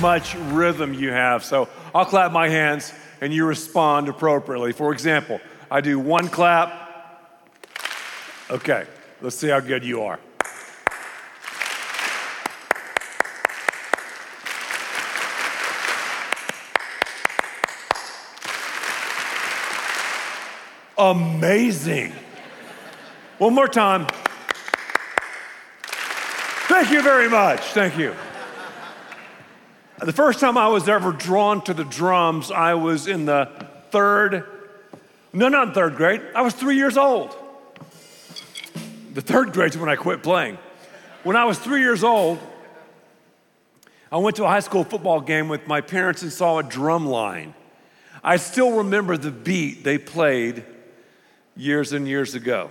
much rhythm you have. So I'll clap my hands and you respond appropriately. For example, I do one clap. Okay, let's see how good you are. Amazing. One more time. Thank you very much. Thank you. The first time I was ever drawn to the drums, I was in the third, no, not in third grade. I was three years old. The third grade's when I quit playing. When I was three years old, I went to a high school football game with my parents and saw a drum line. I still remember the beat they played years and years ago.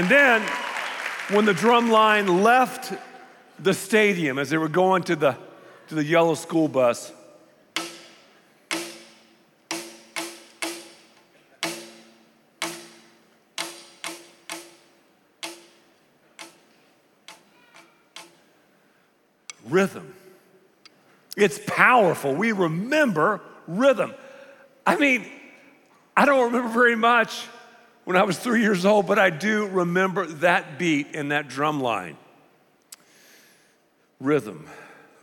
And then, when the drum line left the stadium as they were going to the, to the yellow school bus, rhythm. It's powerful. We remember rhythm. I mean, I don't remember very much when I was three years old, but I do remember that beat and that drum line. Rhythm,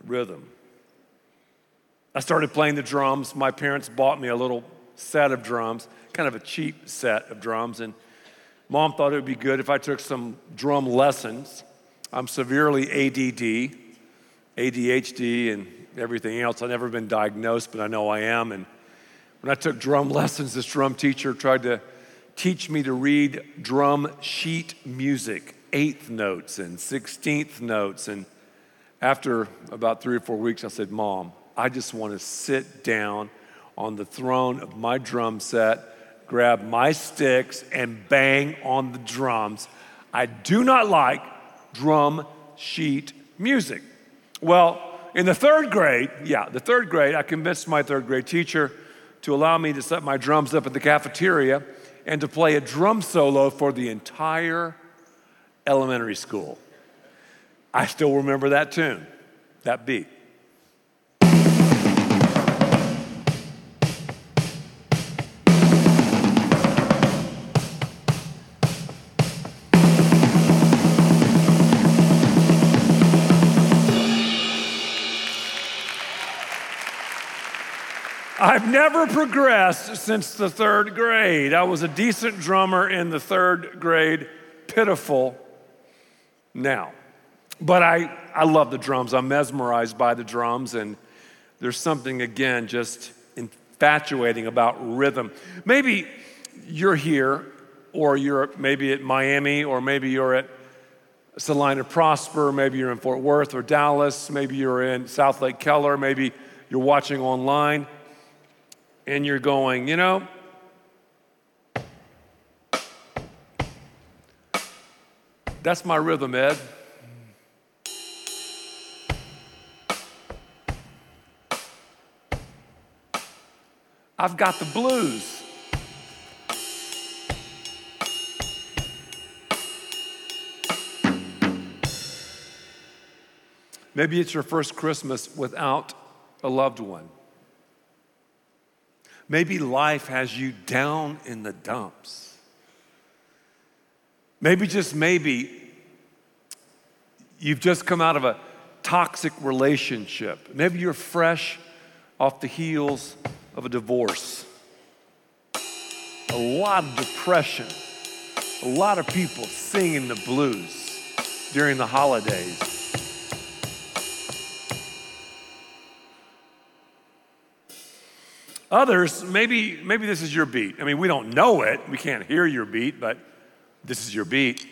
rhythm. I started playing the drums. My parents bought me a little set of drums, kind of a cheap set of drums, and mom thought it would be good if I took some drum lessons. I'm severely ADD, ADHD, and everything else. I've never been diagnosed, but I know I am. And when I took drum lessons, this drum teacher tried to teach me to read drum sheet music, eighth notes and 16th notes. And after about three or four weeks, I said, Mom, I just want to sit down on the throne of my drum set, grab my sticks, and bang on the drums. I do not like drum sheet music. Well, in the third grade, yeah, the third grade, I convinced my third grade teacher to allow me to set my drums up at the cafeteria and to play a drum solo for the entire elementary school. I still remember that tune, that beat. I've never progressed since the third grade. I was a decent drummer in the third grade, pitiful now. But I, I love the drums. I'm mesmerized by the drums, and there's something, again, just infatuating about rhythm. Maybe you're here, or you're maybe at Miami, or maybe you're at Celina Prosper, maybe you're in Fort Worth or Dallas, maybe you're in Southlake Keller, maybe you're watching online and you're going, you know, that's my rhythm, Ed. I've got the blues. Maybe it's your first Christmas without a loved one. Maybe life has you down in the dumps. Maybe, just maybe, you've just come out of a toxic relationship. Maybe you're fresh off the heels of a divorce. A lot of depression. A lot of people singing the blues during the holidays. Others, maybe, maybe this is your beat. I mean, we don't know it, we can't hear your beat, but this is your beat.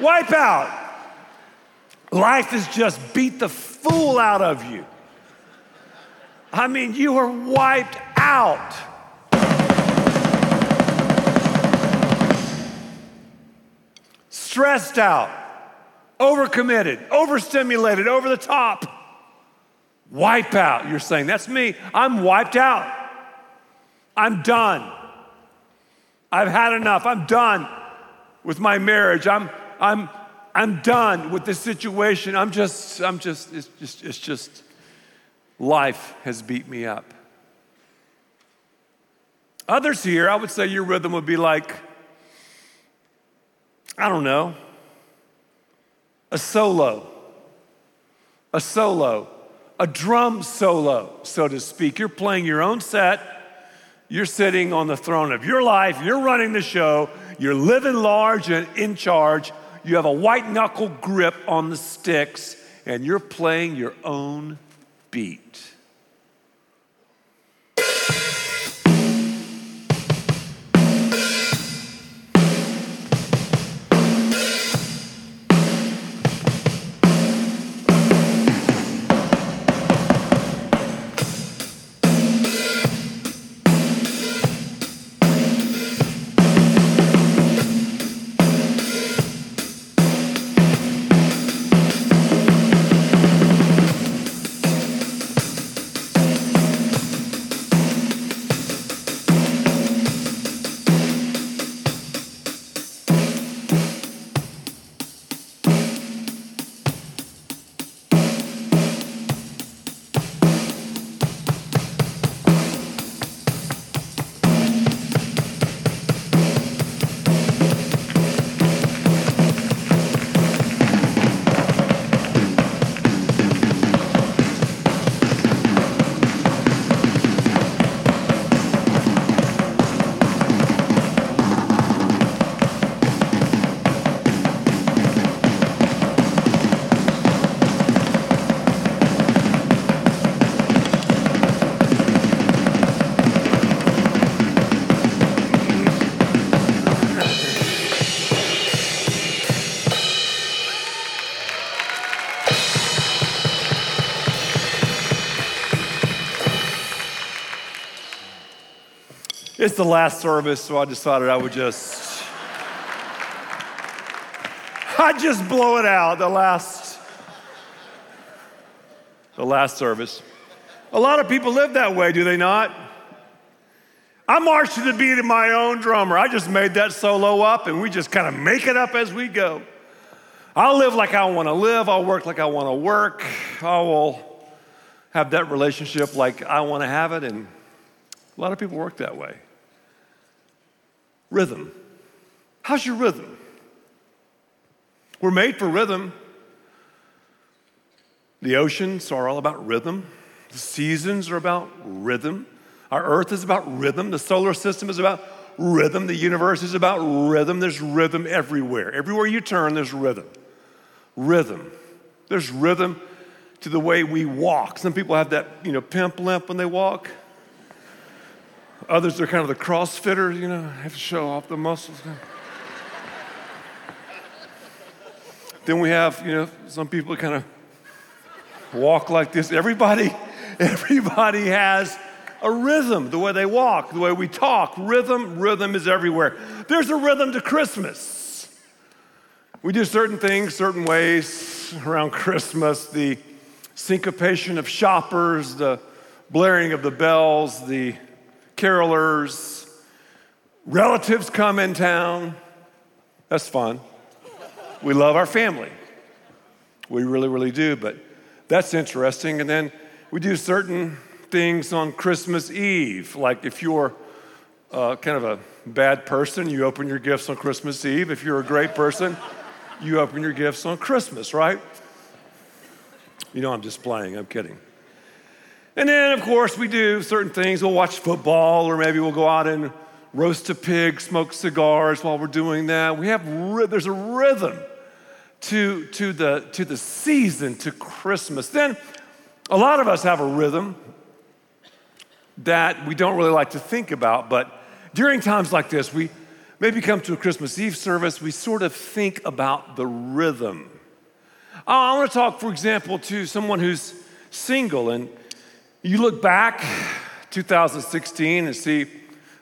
Wipe out. Life has just beat the fool out of you. I mean, you are wiped out. Stressed out, overcommitted, overstimulated, over the top. Wipe out. You're saying, that's me. I'm wiped out. I'm done. I've had enough. I'm done with my marriage. I'm, I'm, I'm done with this situation. I'm just, I'm just, it's just, it's just, life has beat me up. Others here, I would say your rhythm would be like, I don't know, a solo, a solo, a drum solo, so to speak. You're playing your own set. You're sitting on the throne of your life. You're running the show. You're living large and in charge. You have a white knuckle grip on the sticks, and you're playing your own beat. It's the last service, so I decided I would just. I'd just blow it out, the last. The last service. A lot of people live that way, do they not? I march to the beat of my own drummer. I just made that solo up and we just kind of make it up as we go. I'll live like I want to live. I'll work like I want to work. I will have that relationship like I want to have it. And a lot of people work that way. Rhythm. How's your rhythm? We're made for rhythm. The oceans are all about rhythm. The seasons are about rhythm. Our earth is about rhythm. The solar system is about rhythm. The universe is about rhythm. There's rhythm everywhere. Everywhere you turn, there's rhythm. Rhythm. There's rhythm to the way we walk. Some people have that, you know, pimp limp when they walk. Others are kind of the CrossFitters, you know, have to show off the muscles. then we have, you know, some people kind of walk like this. Everybody, everybody has a rhythm, the way they walk, the way we talk. Rhythm, rhythm is everywhere. There's a rhythm to Christmas. We do certain things certain ways around Christmas. The syncopation of shoppers, the blaring of the bells, the carolers, relatives come in town. That's fun. We love our family. We really, really do, but that's interesting. And then we do certain things on Christmas Eve, like if you're uh, kind of a bad person, you open your gifts on Christmas Eve. If you're a great person, you open your gifts on Christmas, right? You know, I'm just playing, I'm kidding. And then, of course, we do certain things. We'll watch football, or maybe we'll go out and roast a pig, smoke cigars while we're doing that. We have, there's a rhythm to, to, the, to the season, to Christmas. Then, a lot of us have a rhythm that we don't really like to think about, but during times like this, we maybe come to a Christmas Eve service, we sort of think about the rhythm. I want to talk, for example, to someone who's single and you look back 2016 and see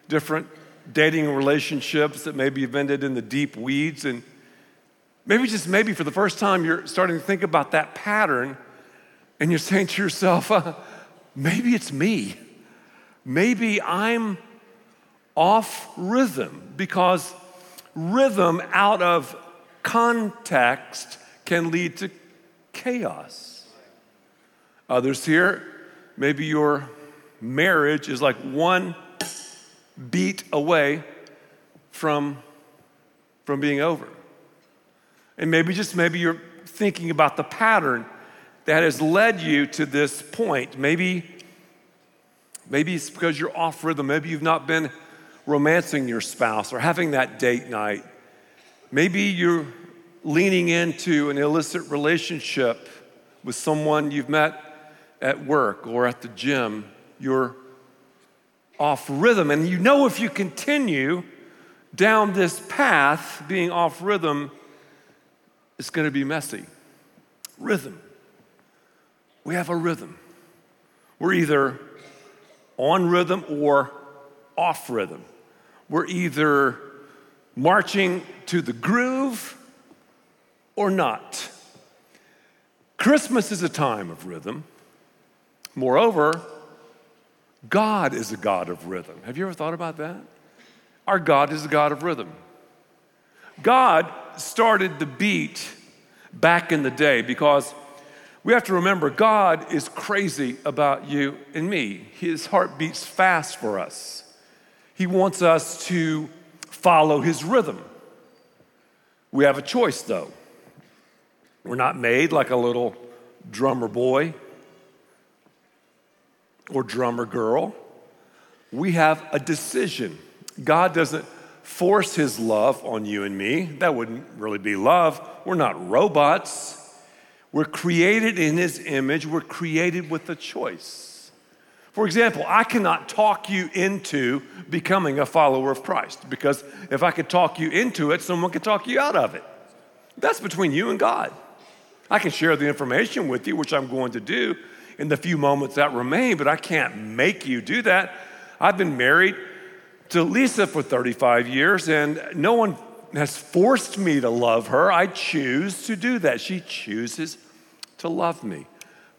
different dating relationships that maybe you've ended in the deep weeds. And maybe just maybe for the first time, you're starting to think about that pattern and you're saying to yourself, uh, maybe it's me. Maybe I'm off rhythm because rhythm out of context can lead to chaos. Others here, maybe your marriage is like one beat away from, from being over. And maybe just maybe you're thinking about the pattern that has led you to this point. Maybe, maybe it's because you're off rhythm. Maybe you've not been romancing your spouse or having that date night. Maybe you're leaning into an illicit relationship with someone you've met at work or at the gym. You're off rhythm. And you know, if you continue down this path, being off rhythm, it's going to be messy. Rhythm. We have a rhythm. We're either on rhythm or off rhythm. We're either marching to the groove or not. Christmas is a time of rhythm. Moreover, God is a God of rhythm. Have you ever thought about that? Our God is a God of rhythm. God started the beat back in the day because we have to remember God is crazy about you and me. His heart beats fast for us. He wants us to follow his rhythm. We have a choice though. We're not made like a little drummer boy or drummer girl. We have a decision. God doesn't force his love on you and me. That wouldn't really be love. We're not robots. We're created in his image, we're created with a choice. For example, I cannot talk you into becoming a follower of Christ because if I could talk you into it, someone could talk you out of it. That's between you and God. I can share the information with you, which I'm going to do, in the few moments that remain, but I can't make you do that. I've been married to Lisa for 35 years, and no one has forced me to love her. I choose to do that. She chooses to love me.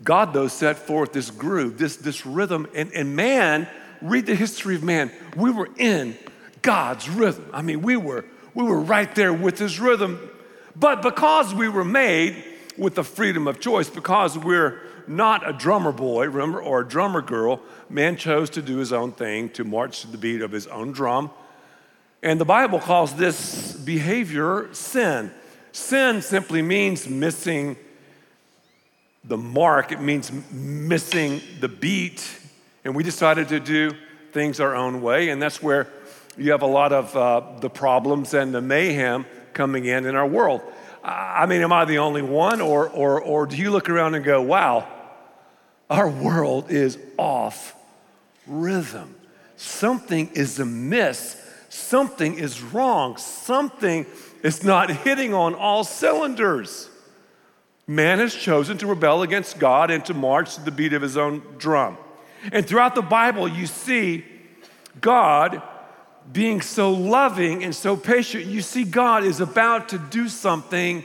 God, though, set forth this groove, this, this rhythm, and, and man, read the history of man. We were in God's rhythm. I mean, we were, we were right there with his rhythm. But because we were made with the freedom of choice, because we're not a drummer boy, remember, or a drummer girl. Man chose to do his own thing, to march to the beat of his own drum. And the Bible calls this behavior sin. Sin simply means missing the mark, it means missing the beat. And we decided to do things our own way. And that's where you have a lot of uh, the problems and the mayhem coming in in our world. I mean, am I the only one? Or, or, or do you look around and go, wow, our world is off rhythm. Something is amiss. Something is wrong. Something is not hitting on all cylinders. Man has chosen to rebel against God and to march to the beat of his own drum. And throughout the Bible, you see God being so loving and so patient. You see, God is about to do something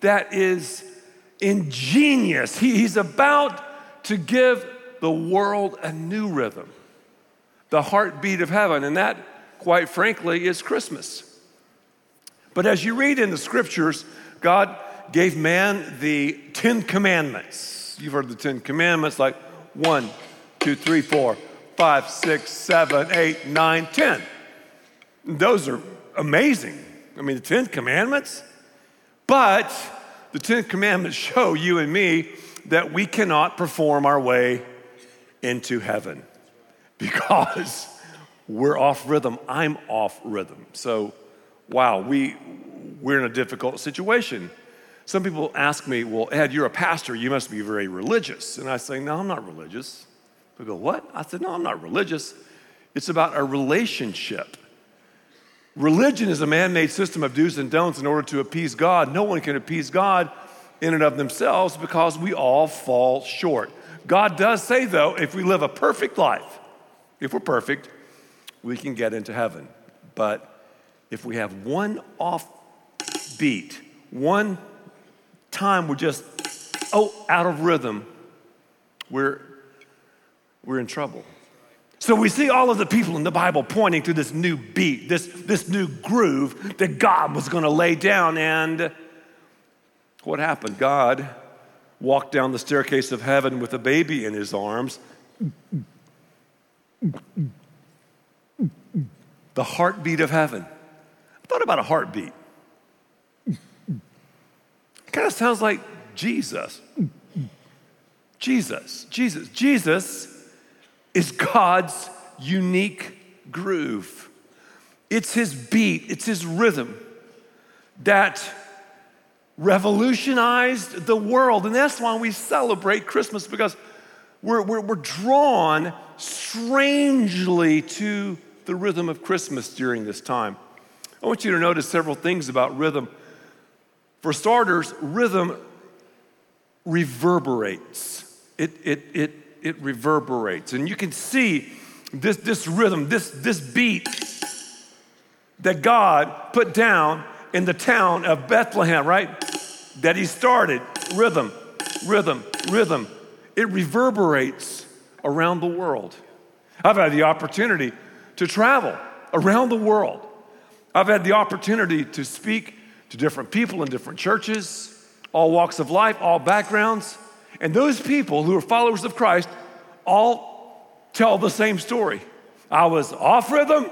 that is ingenious. He, he's about to give the world a new rhythm, the heartbeat of heaven. And that, quite frankly, is Christmas. But as you read in the scriptures, God gave man the Ten Commandments. You've heard the Ten Commandments like one, two, three, four, five, six, seven, eight, nine, ten. Those are amazing. I mean, the Ten Commandments. But the Ten Commandments show you and me that we cannot perform our way into heaven because we're off rhythm. I'm off rhythm. So, wow, we, we're in a difficult situation. Some people ask me, Well, Ed, you're a pastor. You must be very religious. And I say, No, I'm not religious. They go, What? I said, No, I'm not religious. It's about a relationship. Religion is a man made system of do's and don'ts in order to appease God. No one can appease God in and of themselves because we all fall short. God does say, though, if we live a perfect life, if we're perfect, we can get into heaven. But if we have one off beat, one time we're just, oh, out of rhythm, we're, we're in trouble. So we see all of the people in the Bible pointing to this new beat, this, this new groove that God was going to lay down. And what happened? God walked down the staircase of heaven with a baby in his arms. The heartbeat of heaven. I thought about a heartbeat. Kind of sounds like Jesus. Jesus, Jesus, Jesus is God's unique groove. It's his beat, it's his rhythm that revolutionized the world. And that's why we celebrate Christmas because we're, we're, we're drawn strangely to the rhythm of Christmas during this time. I want you to notice several things about rhythm. For starters, rhythm reverberates. It, it, it, it reverberates. And you can see this, this rhythm, this, this beat that God put down in the town of Bethlehem, right? That He started. Rhythm, rhythm, rhythm. It reverberates around the world. I've had the opportunity to travel around the world. I've had the opportunity to speak to different people in different churches, all walks of life, all backgrounds. And those people who are followers of Christ all tell the same story. I was off rhythm.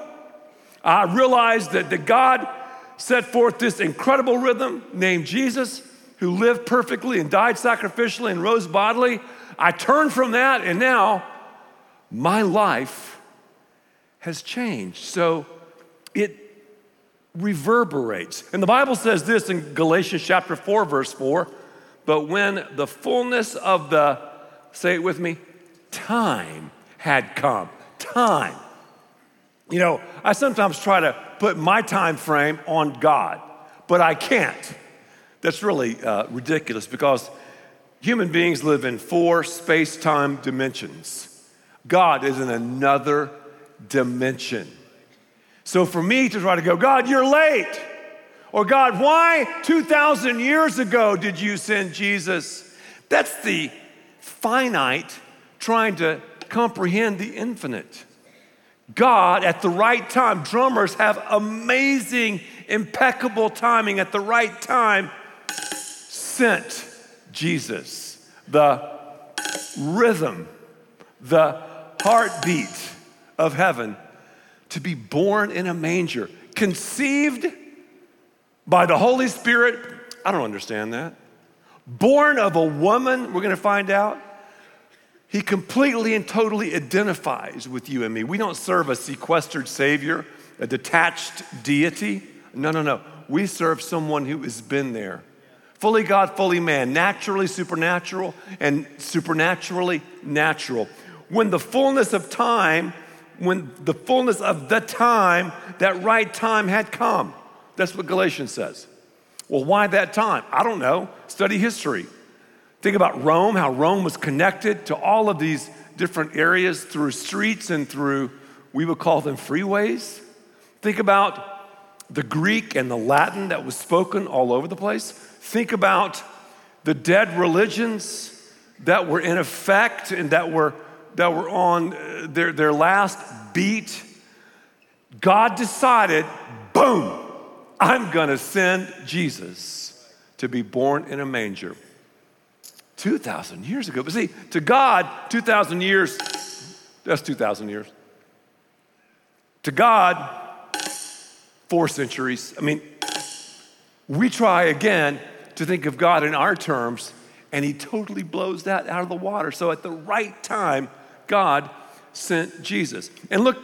I realized that, that God set forth this incredible rhythm named Jesus, who lived perfectly and died sacrificially and rose bodily. I turned from that, and now my life has changed. So it reverberates. And the Bible says this in Galatians chapter 4, verse 4 but when the fullness of the, say it with me, time had come. Time. You know, I sometimes try to put my time frame on God, but I can't. That's really uh, ridiculous because human beings live in four space time dimensions. God is in another dimension. So for me to try to go, God, you're late. Or, God, why 2,000 years ago did you send Jesus? That's the finite trying to comprehend the infinite. God, at the right time, drummers have amazing, impeccable timing. At the right time, sent Jesus. The rhythm, the heartbeat of heaven to be born in a manger, conceived by the Holy Spirit. I don't understand that. Born of a woman, we're going to find out. He completely and totally identifies with you and me. We don't serve a sequestered Savior, a detached deity. No, no, no. We serve someone who has been there. Fully God, fully man, naturally supernatural, and supernaturally natural. When the fullness of time, when the fullness of the time, that right time had come. That's what Galatians says. Well, why that time? I don't know. Study history. Think about Rome, how Rome was connected to all of these different areas through streets and through, we would call them freeways. Think about the Greek and the Latin that was spoken all over the place. Think about the dead religions that were in effect and that were, that were on uh, their, their last beat. God decided, boom, I'm going to send Jesus to be born in a manger. 2,000 years ago. But see, to God, 2,000 years, that's 2,000 years. To God, four centuries. I mean, we try again to think of God in our terms, and He totally blows that out of the water. So at the right time, God sent Jesus. And look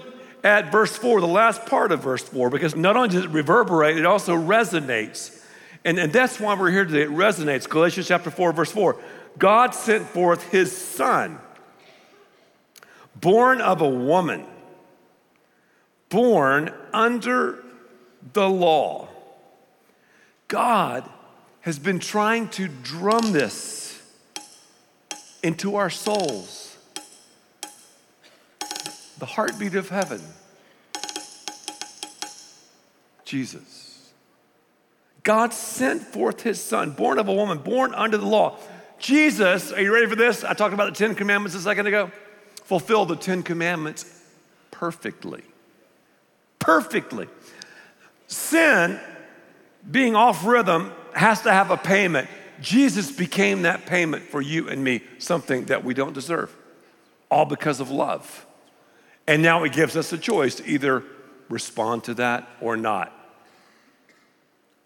at verse 4, the last part of verse 4, because not only does it reverberate, it also resonates. And, and that's why we're here today. It resonates. Galatians chapter 4, verse 4. God sent forth his son, born of a woman, born under the law. God has been trying to drum this into our souls the heartbeat of heaven. Jesus. God sent forth his son, born of a woman, born under the law. Jesus, are you ready for this? I talked about the Ten Commandments a second ago. Fulfill the Ten Commandments perfectly. Perfectly. Sin, being off rhythm, has to have a payment. Jesus became that payment for you and me, something that we don't deserve, all because of love. And now he gives us a choice to either respond to that or not.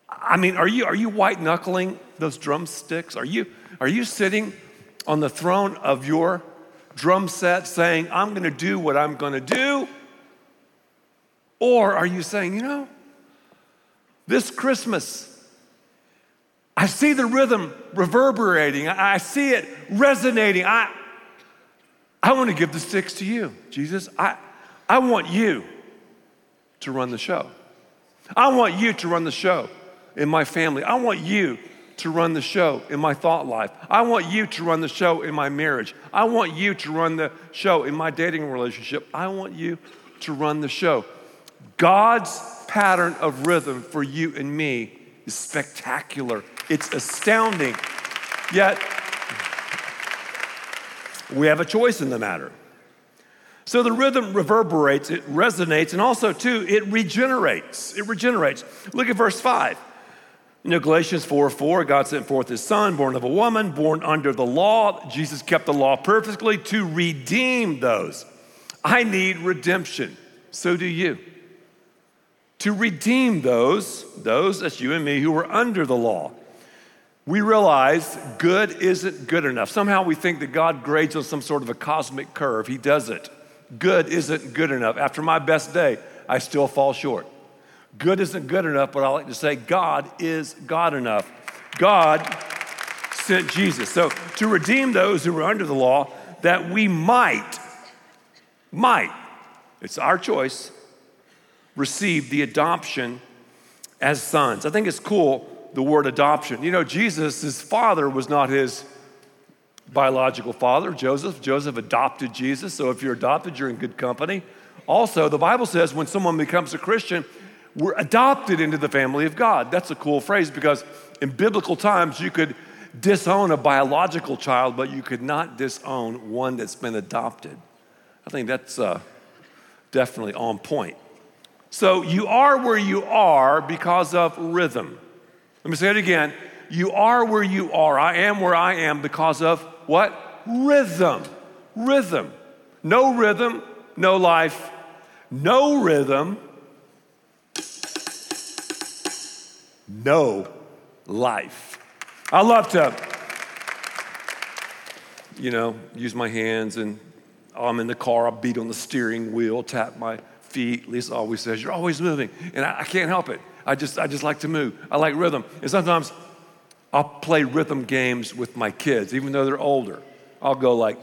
I mean, are you, are you white knuckling those drumsticks? Are you, are you sitting on the throne of your drum set saying, I'm going to do what I'm going to do? Or are you saying, you know, this Christmas, I see the rhythm reverberating, I see it resonating. I, I want to give the sticks to you, Jesus. I, I want you to run the show. I want you to run the show in my family. I want you to run the show in my thought life. I want you to run the show in my marriage. I want you to run the show in my dating relationship. I want you to run the show. God's pattern of rhythm for you and me is spectacular. It's astounding. Yet, we have a choice in the matter. So the rhythm reverberates, it resonates, and also, too, it regenerates. It regenerates. Look at verse 5. You know, Galatians 4 4, God sent forth his son, born of a woman, born under the law. Jesus kept the law perfectly to redeem those. I need redemption. So do you. To redeem those, those, that's you and me, who were under the law. We realize good isn't good enough. Somehow we think that God grades on some sort of a cosmic curve. He doesn't. Good isn't good enough. After my best day, I still fall short. Good isn't good enough, but I like to say God is God enough. God sent Jesus. So to redeem those who were under the law, that we might, might, it's our choice, receive the adoption as sons. I think it's cool, the word adoption. You know, Jesus, father was not his biological father, Joseph. Joseph adopted Jesus. So if you're adopted, you're in good company. Also, the Bible says when someone becomes a Christian, we're adopted into the family of God. That's a cool phrase because in biblical times, you could disown a biological child, but you could not disown one that's been adopted. I think that's uh, definitely on point. So you are where you are because of rhythm. Let me say it again. You are where you are. I am where I am because of what? Rhythm. Rhythm. No rhythm, no life. No rhythm, no life. I love to, you know, use my hands and I'm in the car, I beat on the steering wheel, tap my feet. Lisa always says, You're always moving. And I, I can't help it. I just, I just like to move. I like rhythm. And sometimes I'll play rhythm games with my kids, even though they're older. I'll go like,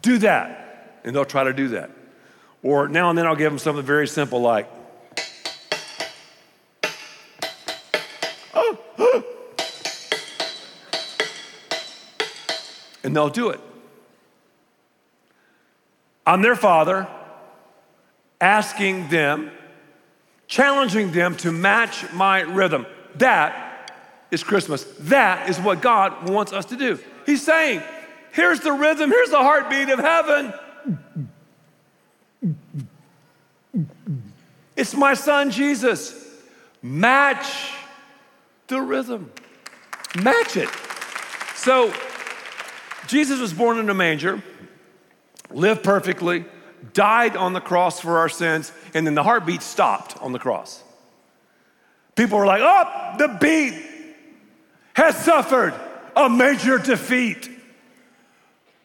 do that and they'll try to do that. Or now and then I'll give them something very simple like, and they'll do it. I'm their father, asking them, challenging them to match my rhythm. That is Christmas. That is what God wants us to do. He's saying, here's the rhythm, here's the heartbeat of heaven. It's my son Jesus. Match the rhythm. Match it. So, Jesus was born in a manger, lived perfectly, died on the cross for our sins, and then the heartbeat stopped on the cross. People were like, oh, the beat has suffered a major defeat.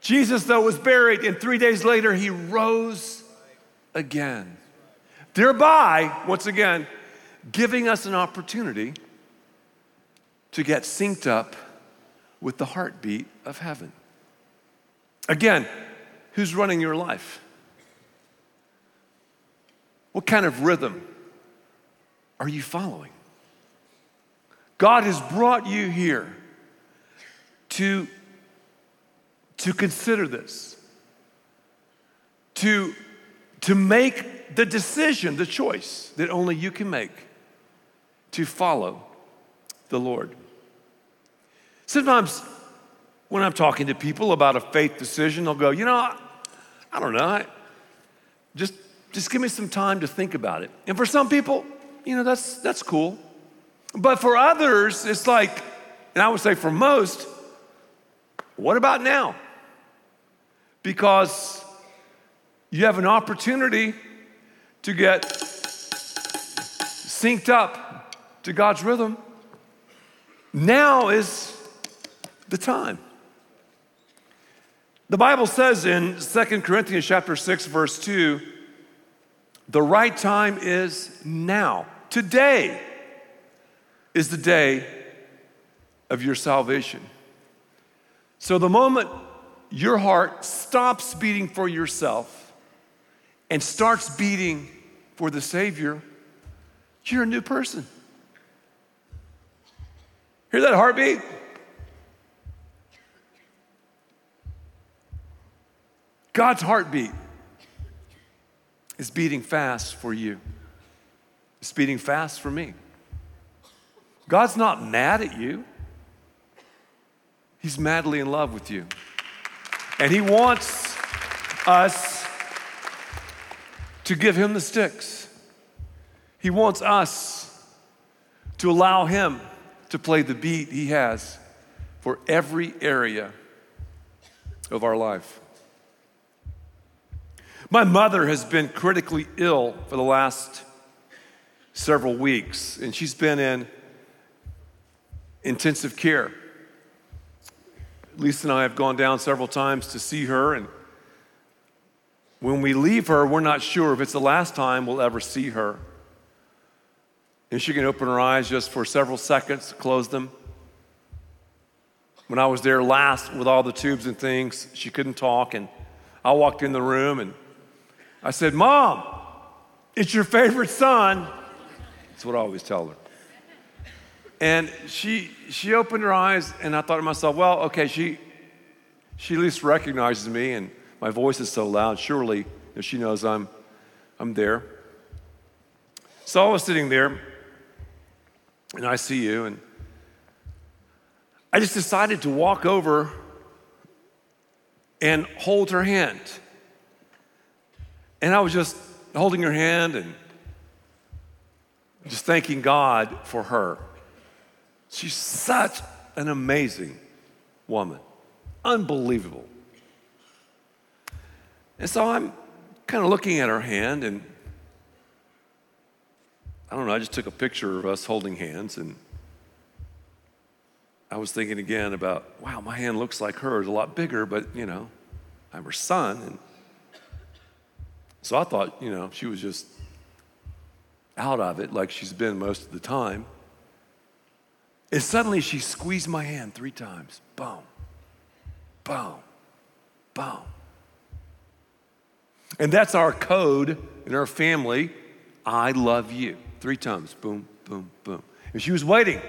Jesus, though, was buried, and three days later, he rose again. Thereby, once again, giving us an opportunity to get synced up with the heartbeat of heaven. Again, who's running your life? What kind of rhythm are you following? God has brought you here to, to consider this, to, to make the decision, the choice that only you can make to follow the Lord. Sometimes when I'm talking to people about a faith decision, they'll go, you know, I, I don't know, I, just, just give me some time to think about it. And for some people, you know, that's, that's cool. But for others, it's like, and I would say for most, what about now? Because you have an opportunity to get synced up to God's rhythm. Now is the time. The Bible says in 2 Corinthians chapter 6 verse 2, the right time is now. Today is the day of your salvation. So the moment your heart stops beating for yourself and starts beating for the Savior, you're a new person. Hear that heartbeat? God's heartbeat is beating fast for you. It's beating fast for me. God's not mad at you. He's madly in love with you. And He wants us to give Him the sticks. He wants us to allow Him to play the beat He has for every area of our life. My mother has been critically ill for the last several weeks, and she's been in intensive care. Lisa and I have gone down several times to see her, and when we leave her, we're not sure if it's the last time we'll ever see her. And she can open her eyes just for several seconds, close them. When I was there last with all the tubes and things, she couldn't talk, and I walked in the room and I said, Mom, it's your favorite son. That's what I always tell her. And she, she opened her eyes, and I thought to myself, well, okay, she, she at least recognizes me, and my voice is so loud. Surely she knows I'm, I'm there. So I was sitting there, and I see you, and I just decided to walk over and hold her hand. And I was just holding her hand and just thanking God for her. She's such an amazing woman, unbelievable. And so I'm kind of looking at her hand, and I don't know, I just took a picture of us holding hands, and I was thinking again about, wow, my hand looks like hers, a lot bigger, but you know, I'm her son. And so I thought, you know, she was just out of it like she's been most of the time. And suddenly she squeezed my hand three times. Boom, boom, boom. And that's our code in our family. I love you. Three times. Boom, boom, boom. And she was waiting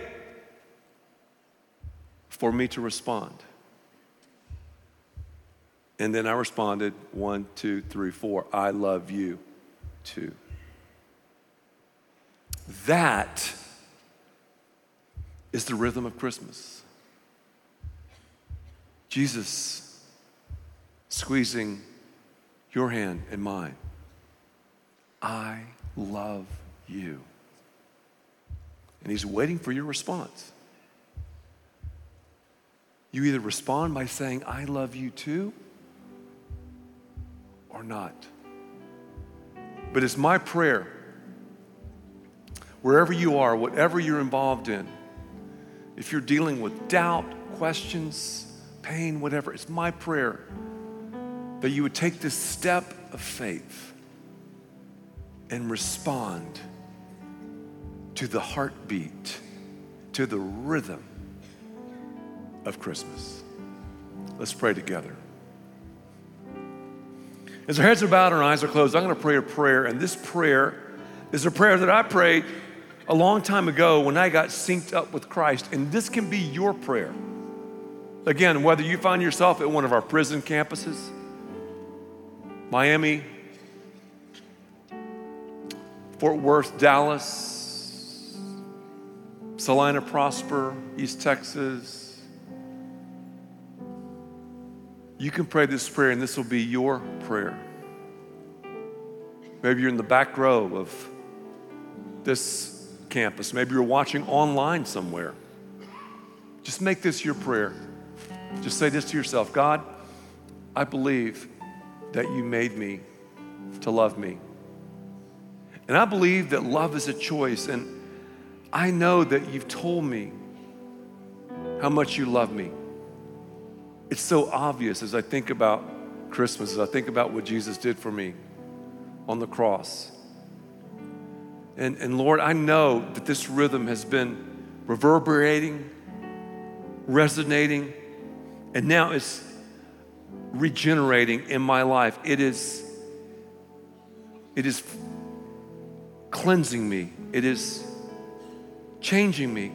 for me to respond. And then I responded one, two, three, four. I love you too. That is the rhythm of Christmas. Jesus squeezing your hand and mine. I love you. And he's waiting for your response. You either respond by saying, I love you too, or not. But it's my prayer, wherever you are, whatever you're involved in, if you're dealing with doubt, questions, pain, whatever, it's my prayer that you would take this step of faith and respond to the heartbeat, to the rhythm of Christmas. Let's pray together. As our heads are bowed and our eyes are closed, I'm going to pray a prayer, and this prayer is a prayer that I prayed a long time ago when I got synced up with Christ, and this can be your prayer. Again, whether you find yourself at one of our prison campuses, Miami, Fort Worth, Dallas, Celina Prosper, East Texas, you can pray this prayer and this will be your prayer. Maybe you're in the back row of this campus. Maybe you're watching online somewhere. Just make this your prayer. Just say this to yourself God, I believe that you made me to love me. And I believe that love is a choice. And I know that you've told me how much you love me. It's so obvious as I think about Christmas, as I think about what Jesus did for me on the cross. And, and Lord, I know that this rhythm has been reverberating, resonating, and now it's regenerating in my life. It is, it is cleansing me. It is changing me.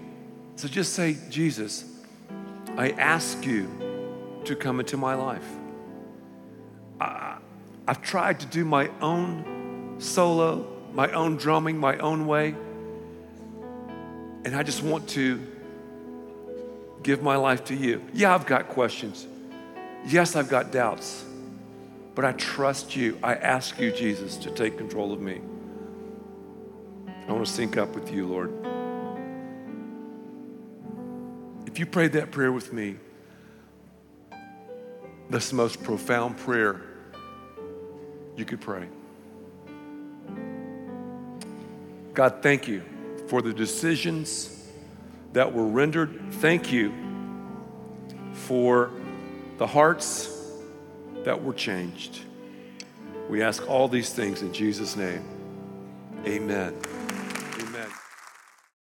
So just say, Jesus, I ask you to come into my life. I, I've tried to do my own solo, my own drumming, my own way. And I just want to give my life to you. Yeah, I've got questions. Yes, I've got doubts. But I trust you. I ask you, Jesus, to take control of me. I want to sync up with you, Lord. If you prayed that prayer with me, that's the most profound prayer you could pray. God, thank you for the decisions that were rendered. Thank you for the hearts that were changed. We ask all these things in Jesus' name. Amen.